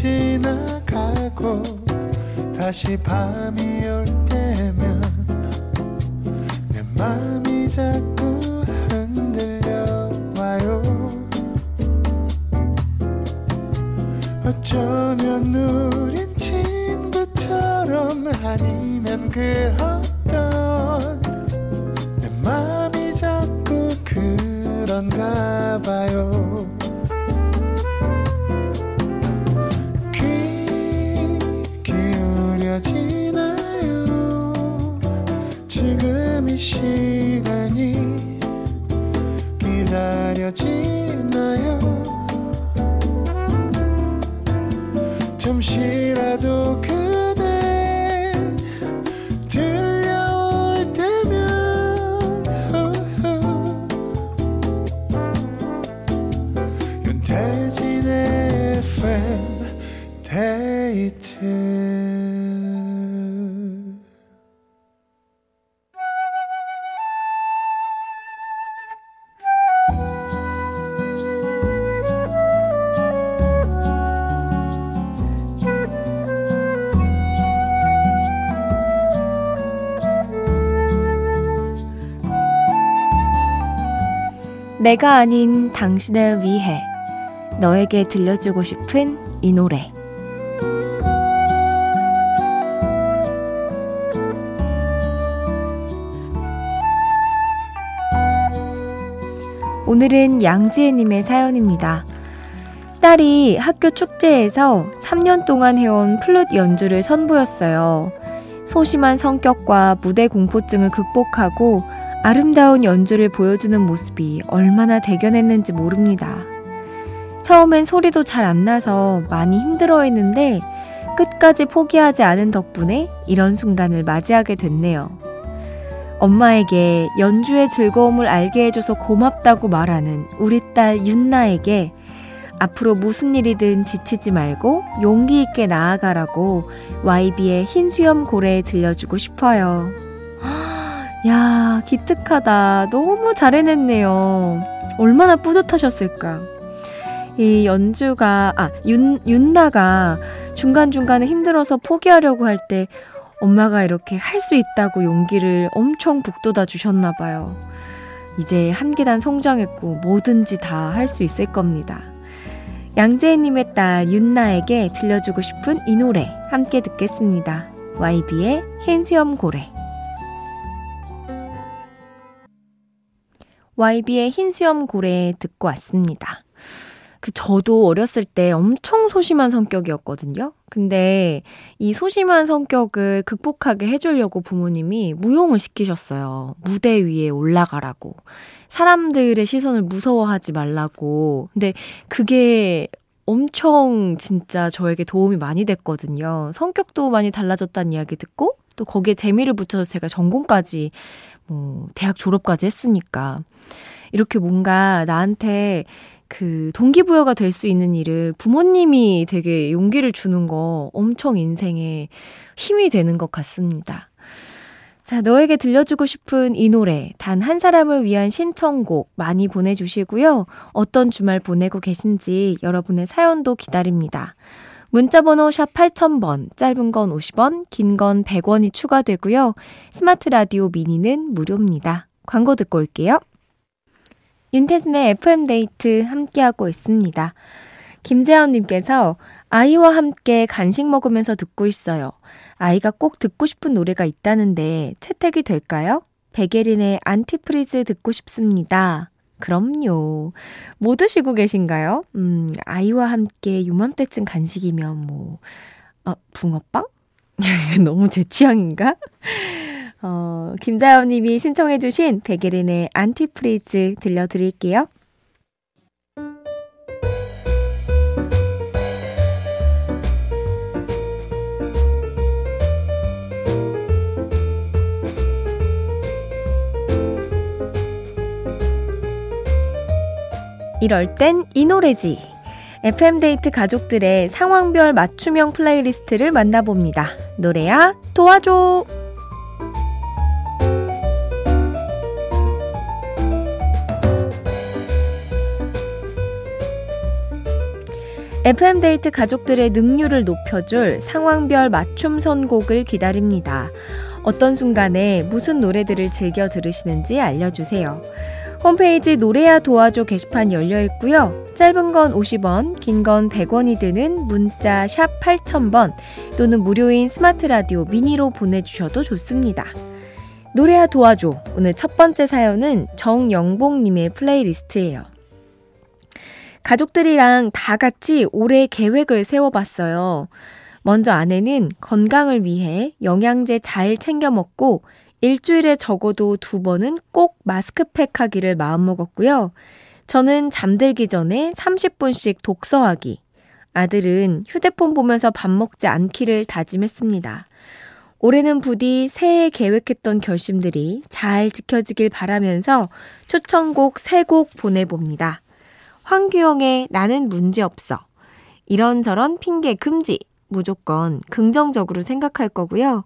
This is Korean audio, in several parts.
지나가고 다시 밤이 올 때면 내 맘이 자꾸 흔들려와요. 어쩌면 우린 친구처럼 아니면 그 어떤 내 맘이 자꾸 그런가 봐요 잠시 내가 아닌 당신을 위해 너에게 들려주고 싶은 이 노래. 오늘은 양지혜님의 사연입니다. 딸이 학교 축제에서 3년 동안 해온 플룻 연주를 선보였어요. 소심한 성격과 무대 공포증을 극복하고 아름다운 연주를 보여주는 모습이 얼마나 대견했는지 모릅니다. 처음엔 소리도 잘 안 나서 많이 힘들어 했는데 끝까지 포기하지 않은 덕분에 이런 순간을 맞이하게 됐네요. 엄마에게 연주의 즐거움을 알게 해줘서 고맙다고 말하는 우리 딸 윤나에게 앞으로 무슨 일이든 지치지 말고 용기 있게 나아가라고 YB의 흰 수염 고래 들려주고 싶어요. 야, 기특하다. 너무 잘 해냈네요. 얼마나 뿌듯하셨을까. 이 연주가, 아, 윤, 윤나가 중간중간에 힘들어서 포기하려고 할 때 엄마가 이렇게 할 수 있다고 용기를 엄청 북돋아 주셨나 봐요. 이제 한 계단 성장했고 뭐든지 다 할 수 있을 겁니다. 양재희님의 딸 윤나에게 들려주고 싶은 이 노래 함께 듣겠습니다. YB의 흰수염 고래. YB의 흰 수염 고래 듣고 왔습니다. 그 저도 어렸을 때 엄청 소심한 성격이었거든요. 근데 이 소심한 성격을 극복하게 해주려고 부모님이 무용을 시키셨어요. 무대 위에 올라가라고. 사람들의 시선을 무서워하지 말라고. 근데 그게 엄청 진짜 저에게 도움이 많이 됐거든요. 성격도 많이 달라졌다는 이야기 듣고 또 거기에 재미를 붙여서 제가 전공까지 뭐 대학 졸업까지 했으니까 이렇게 뭔가 나한테 그 동기부여가 될 수 있는 일을 부모님이 되게 용기를 주는 거 엄청 인생에 힘이 되는 것 같습니다. 자, 너에게 들려주고 싶은 이 노래, 단 한 사람을 위한 신청곡 많이 보내주시고요. 어떤 주말 보내고 계신지 여러분의 사연도 기다립니다. 문자번호 샵 8000번, 짧은 건 50원, 긴 건 100원이 추가되고요. 스마트 라디오 미니는 무료입니다. 광고 듣고 올게요. 윤태진의 FM데이트 함께하고 있습니다. 김재현님께서 아이와 함께 간식 먹으면서 듣고 있어요. 아이가 꼭 듣고 싶은 노래가 있다는데 채택이 될까요? 백예린의 Antifreeze 듣고 싶습니다. 그럼요. 뭐 드시고 계신가요? 음, 아이와 함께 요맘때쯤 간식이면 뭐, 아, 붕어빵? 너무 제 취향인가? 어, 김자연 님이 신청해주신 백예린의 Antifreeze 들려드릴게요. 이럴 땐 이 노래지. FM데이트 가족들의 상황별 맞춤형 플레이리스트를 만나봅니다. 노래야 도와줘! FM데이트 가족들의 능률을 높여줄 상황별 맞춤 선곡을 기다립니다. 어떤 순간에 무슨 노래들을 즐겨 들으시는지 알려주세요. 홈페이지 노래야 도와줘 게시판 열려 있고요. 짧은 건 50원, 긴 건 100원이 드는 문자 샵 8000번 또는 무료인 스마트 라디오 미니로 보내주셔도 좋습니다. 노래야 도와줘. 오늘 첫 번째 사연은 정영봉님의 플레이리스트예요. 가족들이랑 다 같이 올해 계획을 세워봤어요. 먼저 아내는 건강을 위해 영양제 잘 챙겨 먹고 일주일에 적어도 두 번은 꼭 마스크팩 하기를 마음먹었고요. 저는 잠들기 전에 30분씩 독서하기. 아들은 휴대폰 보면서 밥 먹지 않기를 다짐했습니다. 올해는 부디 새해 계획했던 결심들이 잘 지켜지길 바라면서 추천곡 세곡 보내봅니다. 황규영의 나는 문제없어. 이런저런 핑계 금지. 무조건 긍정적으로 생각할 거고요.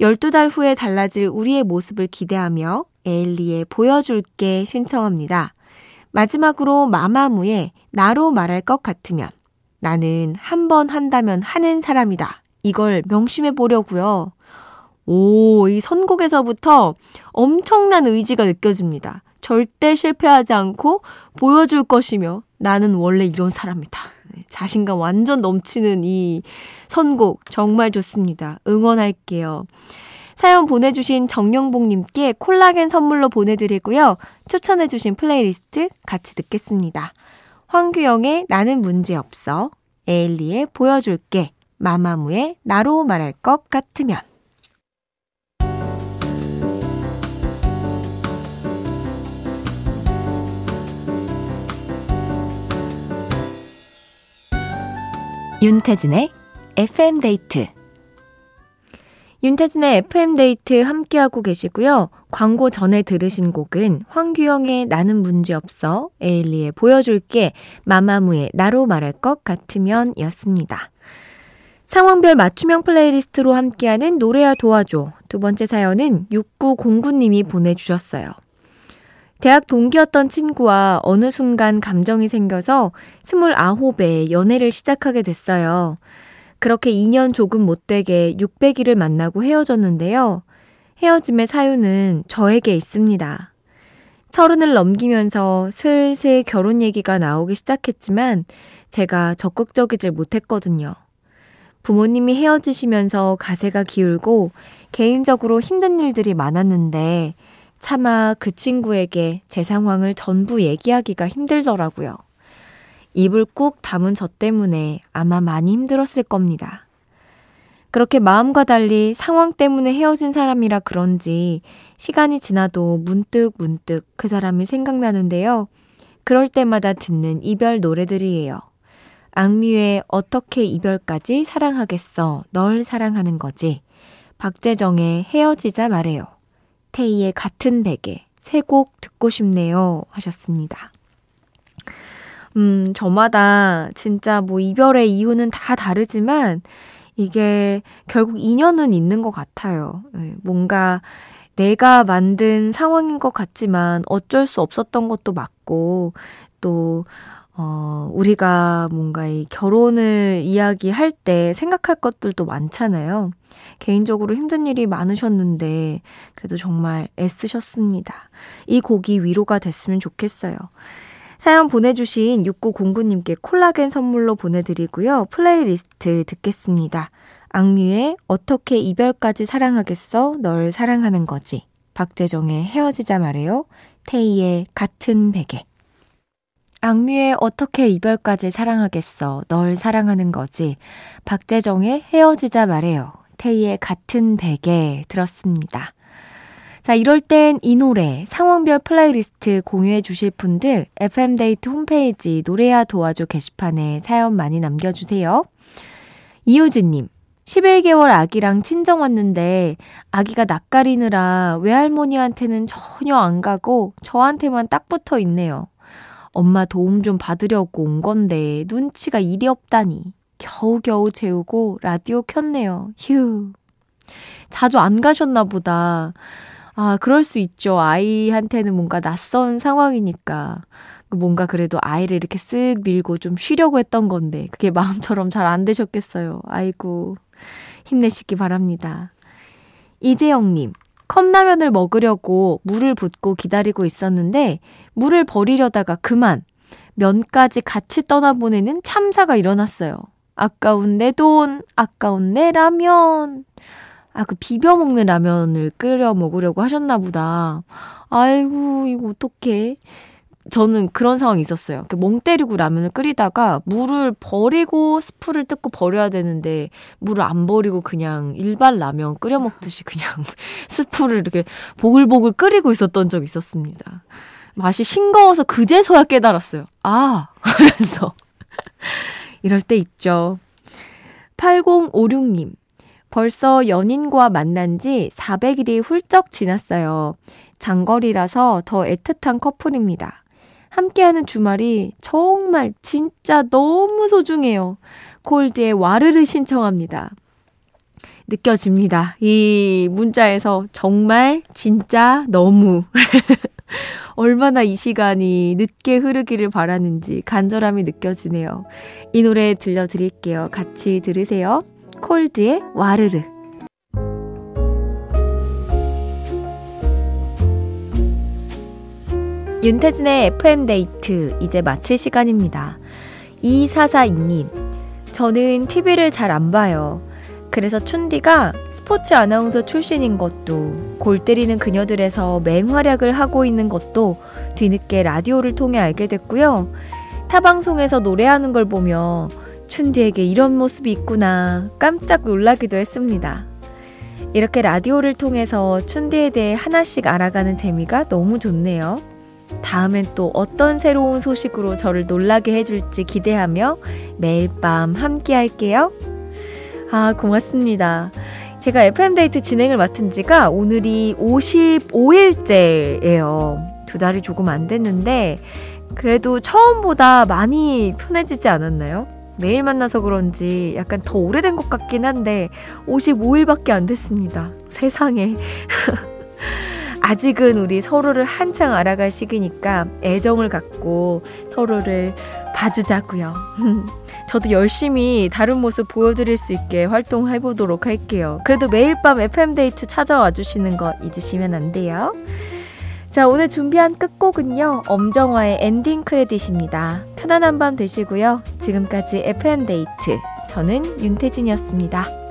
12달 후에 달라질 우리의 모습을 기대하며 에일리의 보여줄게 신청합니다. 마지막으로 마마무의 나로 말할 것 같으면 나는 한 번 한다면 하는 사람이다. 이걸 명심해 보려고요. 오, 이 선곡에서부터 엄청난 의지가 느껴집니다. 절대 실패하지 않고 보여줄 것이며 나는 원래 이런 사람이다. 네, 자신감 완전 넘치는 이 선곡 정말 좋습니다. 응원할게요. 사연 보내주신 정영복님께 콜라겐 선물로 보내드리고요. 추천해주신 플레이리스트 같이 듣겠습니다. 황규영의 나는 문제없어, 에일리의 보여줄게, 마마무의 나로 말할 것 같으면. 윤태진의 FM데이트 윤태진의 FM데이트 함께하고 계시고요. 광고 전에 들으신 곡은 황규영의 나는 문제없어, 에일리의 보여줄게, 마마무의 나로 말할 것 같으면 였습니다. 상황별 맞춤형 플레이리스트로 함께하는 노래야 도와줘. 두 번째 사연은 6909님이 보내주셨어요. 대학 동기였던 친구와 어느 순간 감정이 생겨서 29에 연애를 시작하게 됐어요. 그렇게 2년 조금 못 되게 600일을 만나고 헤어졌는데요. 헤어짐의 사유는 저에게 있습니다. 서른을 넘기면서 슬슬 결혼 얘기가 나오기 시작했지만 제가 적극적이질 못했거든요. 부모님이 헤어지시면서 가세가 기울고 개인적으로 힘든 일들이 많았는데 차마 그 친구에게 제 상황을 전부 얘기하기가 힘들더라고요. 입을 꾹 다문 저 때문에 아마 많이 힘들었을 겁니다. 그렇게 마음과 달리 상황 때문에 헤어진 사람이라 그런지 시간이 지나도 문득 문득 그 사람이 생각나는데요. 그럴 때마다 듣는 이별 노래들이에요. 악뮤의 어떻게 이별까지 사랑하겠어 널 사랑하는 거지. 박재정의 헤어지자 말해요. 테이의 같은 베개 세 곡 듣고 싶네요 하셨습니다. 음, 저마다 진짜 뭐 이별의 이유는 다 다르지만 이게 결국 인연은 있는 것 같아요. 네, 뭔가 내가 만든 상황인 것 같지만 어쩔 수 없었던 것도 맞고 또 어, 우리가 뭔가 이 결혼을 이야기할 때 생각할 것들도 많잖아요. 개인적으로 힘든 일이 많으셨는데, 그래도 정말 애쓰셨습니다. 이 곡이 위로가 됐으면 좋겠어요. 사연 보내주신 6909님께 콜라겐 선물로 보내드리고요. 플레이리스트 듣겠습니다. 악뮤의 어떻게 이별까지 사랑하겠어? 널 사랑하는 거지. 박재정의 헤어지자 말해요. 테이의 같은 베개. 악뮤의 어떻게 이별까지 사랑하겠어. 널 사랑하는 거지. 박재정의 헤어지자 말해요. 테이의 같은 베개 들었습니다. 자, 이럴 땐 이 노래, 상황별 플레이리스트 공유해 주실 분들, FM데이트 홈페이지 노래야 도와줘 게시판에 사연 많이 남겨주세요. 이효진님, 11개월 아기랑 친정 왔는데 아기가 낯가리느라 외할머니한테는 전혀 안 가고 저한테만 딱 붙어 있네요. 엄마 도움 좀 받으려고 온 건데 눈치가 일도 없다니. 겨우겨우 재우고 라디오 켰네요. 휴. 자주 안 가셨나 보다. 아, 그럴 수 있죠. 아이한테는 뭔가 낯선 상황이니까. 뭔가 그래도 아이를 이렇게 쓱 밀고 좀 쉬려고 했던 건데, 그게 마음처럼 잘 안 되셨겠어요. 아이고, 힘내시기 바랍니다. 이재영님, 컵라면을 먹으려고 물을 붓고 기다리고 있었는데, 물을 버리려다가 그만, 면까지 같이 떠나보내는 참사가 일어났어요. 아까운 내 돈, 아까운 내 라면. 아, 그 비벼 먹는 라면을 끓여 먹으려고 하셨나 보다. 아이고, 이거 어떡해. 저는 그런 상황이 있었어요. 멍 때리고 라면을 끓이다가 물을 버리고 스프를 뜯고 버려야 되는데 물을 안 버리고 그냥 일반 라면 끓여 먹듯이 그냥 스프를 이렇게 보글보글 끓이고 있었던 적이 있었습니다. 맛이 싱거워서 그제서야 깨달았어요. 아! 하면서. 이럴 때 있죠. 8056님. 벌써 연인과 만난 지 400일이 훌쩍 지났어요. 장거리라서 더 애틋한 커플입니다. 함께하는 주말이 정말 진짜 너무 소중해요. 콜드의 와르르 신청합니다. 느껴집니다. 이 문자에서 정말 진짜 너무 얼마나 이 시간이 늦게 흐르기를 바라는지 간절함이 느껴지네요. 이 노래 들려드릴게요. 같이 들으세요. 콜드의 와르르. 윤태진의 FM데이트 이제 마칠 시간입니다. 2442님, 저는 TV를 잘 안 봐요. 그래서 춘디가 스포츠 아나운서 출신인 것도 골 때리는 그녀들에서 맹활약을 하고 있는 것도 뒤늦게 라디오를 통해 알게 됐고요. 타 방송에서 노래하는 걸 보며 춘디에게 이런 모습이 있구나 깜짝 놀라기도 했습니다. 이렇게 라디오를 통해서 춘디에 대해 하나씩 알아가는 재미가 너무 좋네요. 다음엔 또 어떤 새로운 소식으로 저를 놀라게 해줄지 기대하며 매일 밤 함께 할게요. 아, 고맙습니다. 제가 FM데이트 진행을 맡은 지가 오늘이 55일째예요. 두 달이 조금 안 됐는데, 그래도 처음보다 많이 편해지지 않았나요? 매일 만나서 그런지 약간 더 오래된 것 같긴 한데, 55일밖에 안 됐습니다. 세상에. 아직은 우리 서로를 한창 알아갈 시기니까 애정을 갖고 서로를 봐주자고요. 저도 열심히 다른 모습 보여드릴 수 있게 활동해 보도록 할게요. 그래도 매일 밤 FM데이트 찾아와 주시는 거 잊으시면 안 돼요. 자, 오늘 준비한 끝곡은요, 엄정화의 엔딩 크레딧입니다. 편안한 밤 되시고요. 지금까지 FM데이트. 저는 윤태진이었습니다.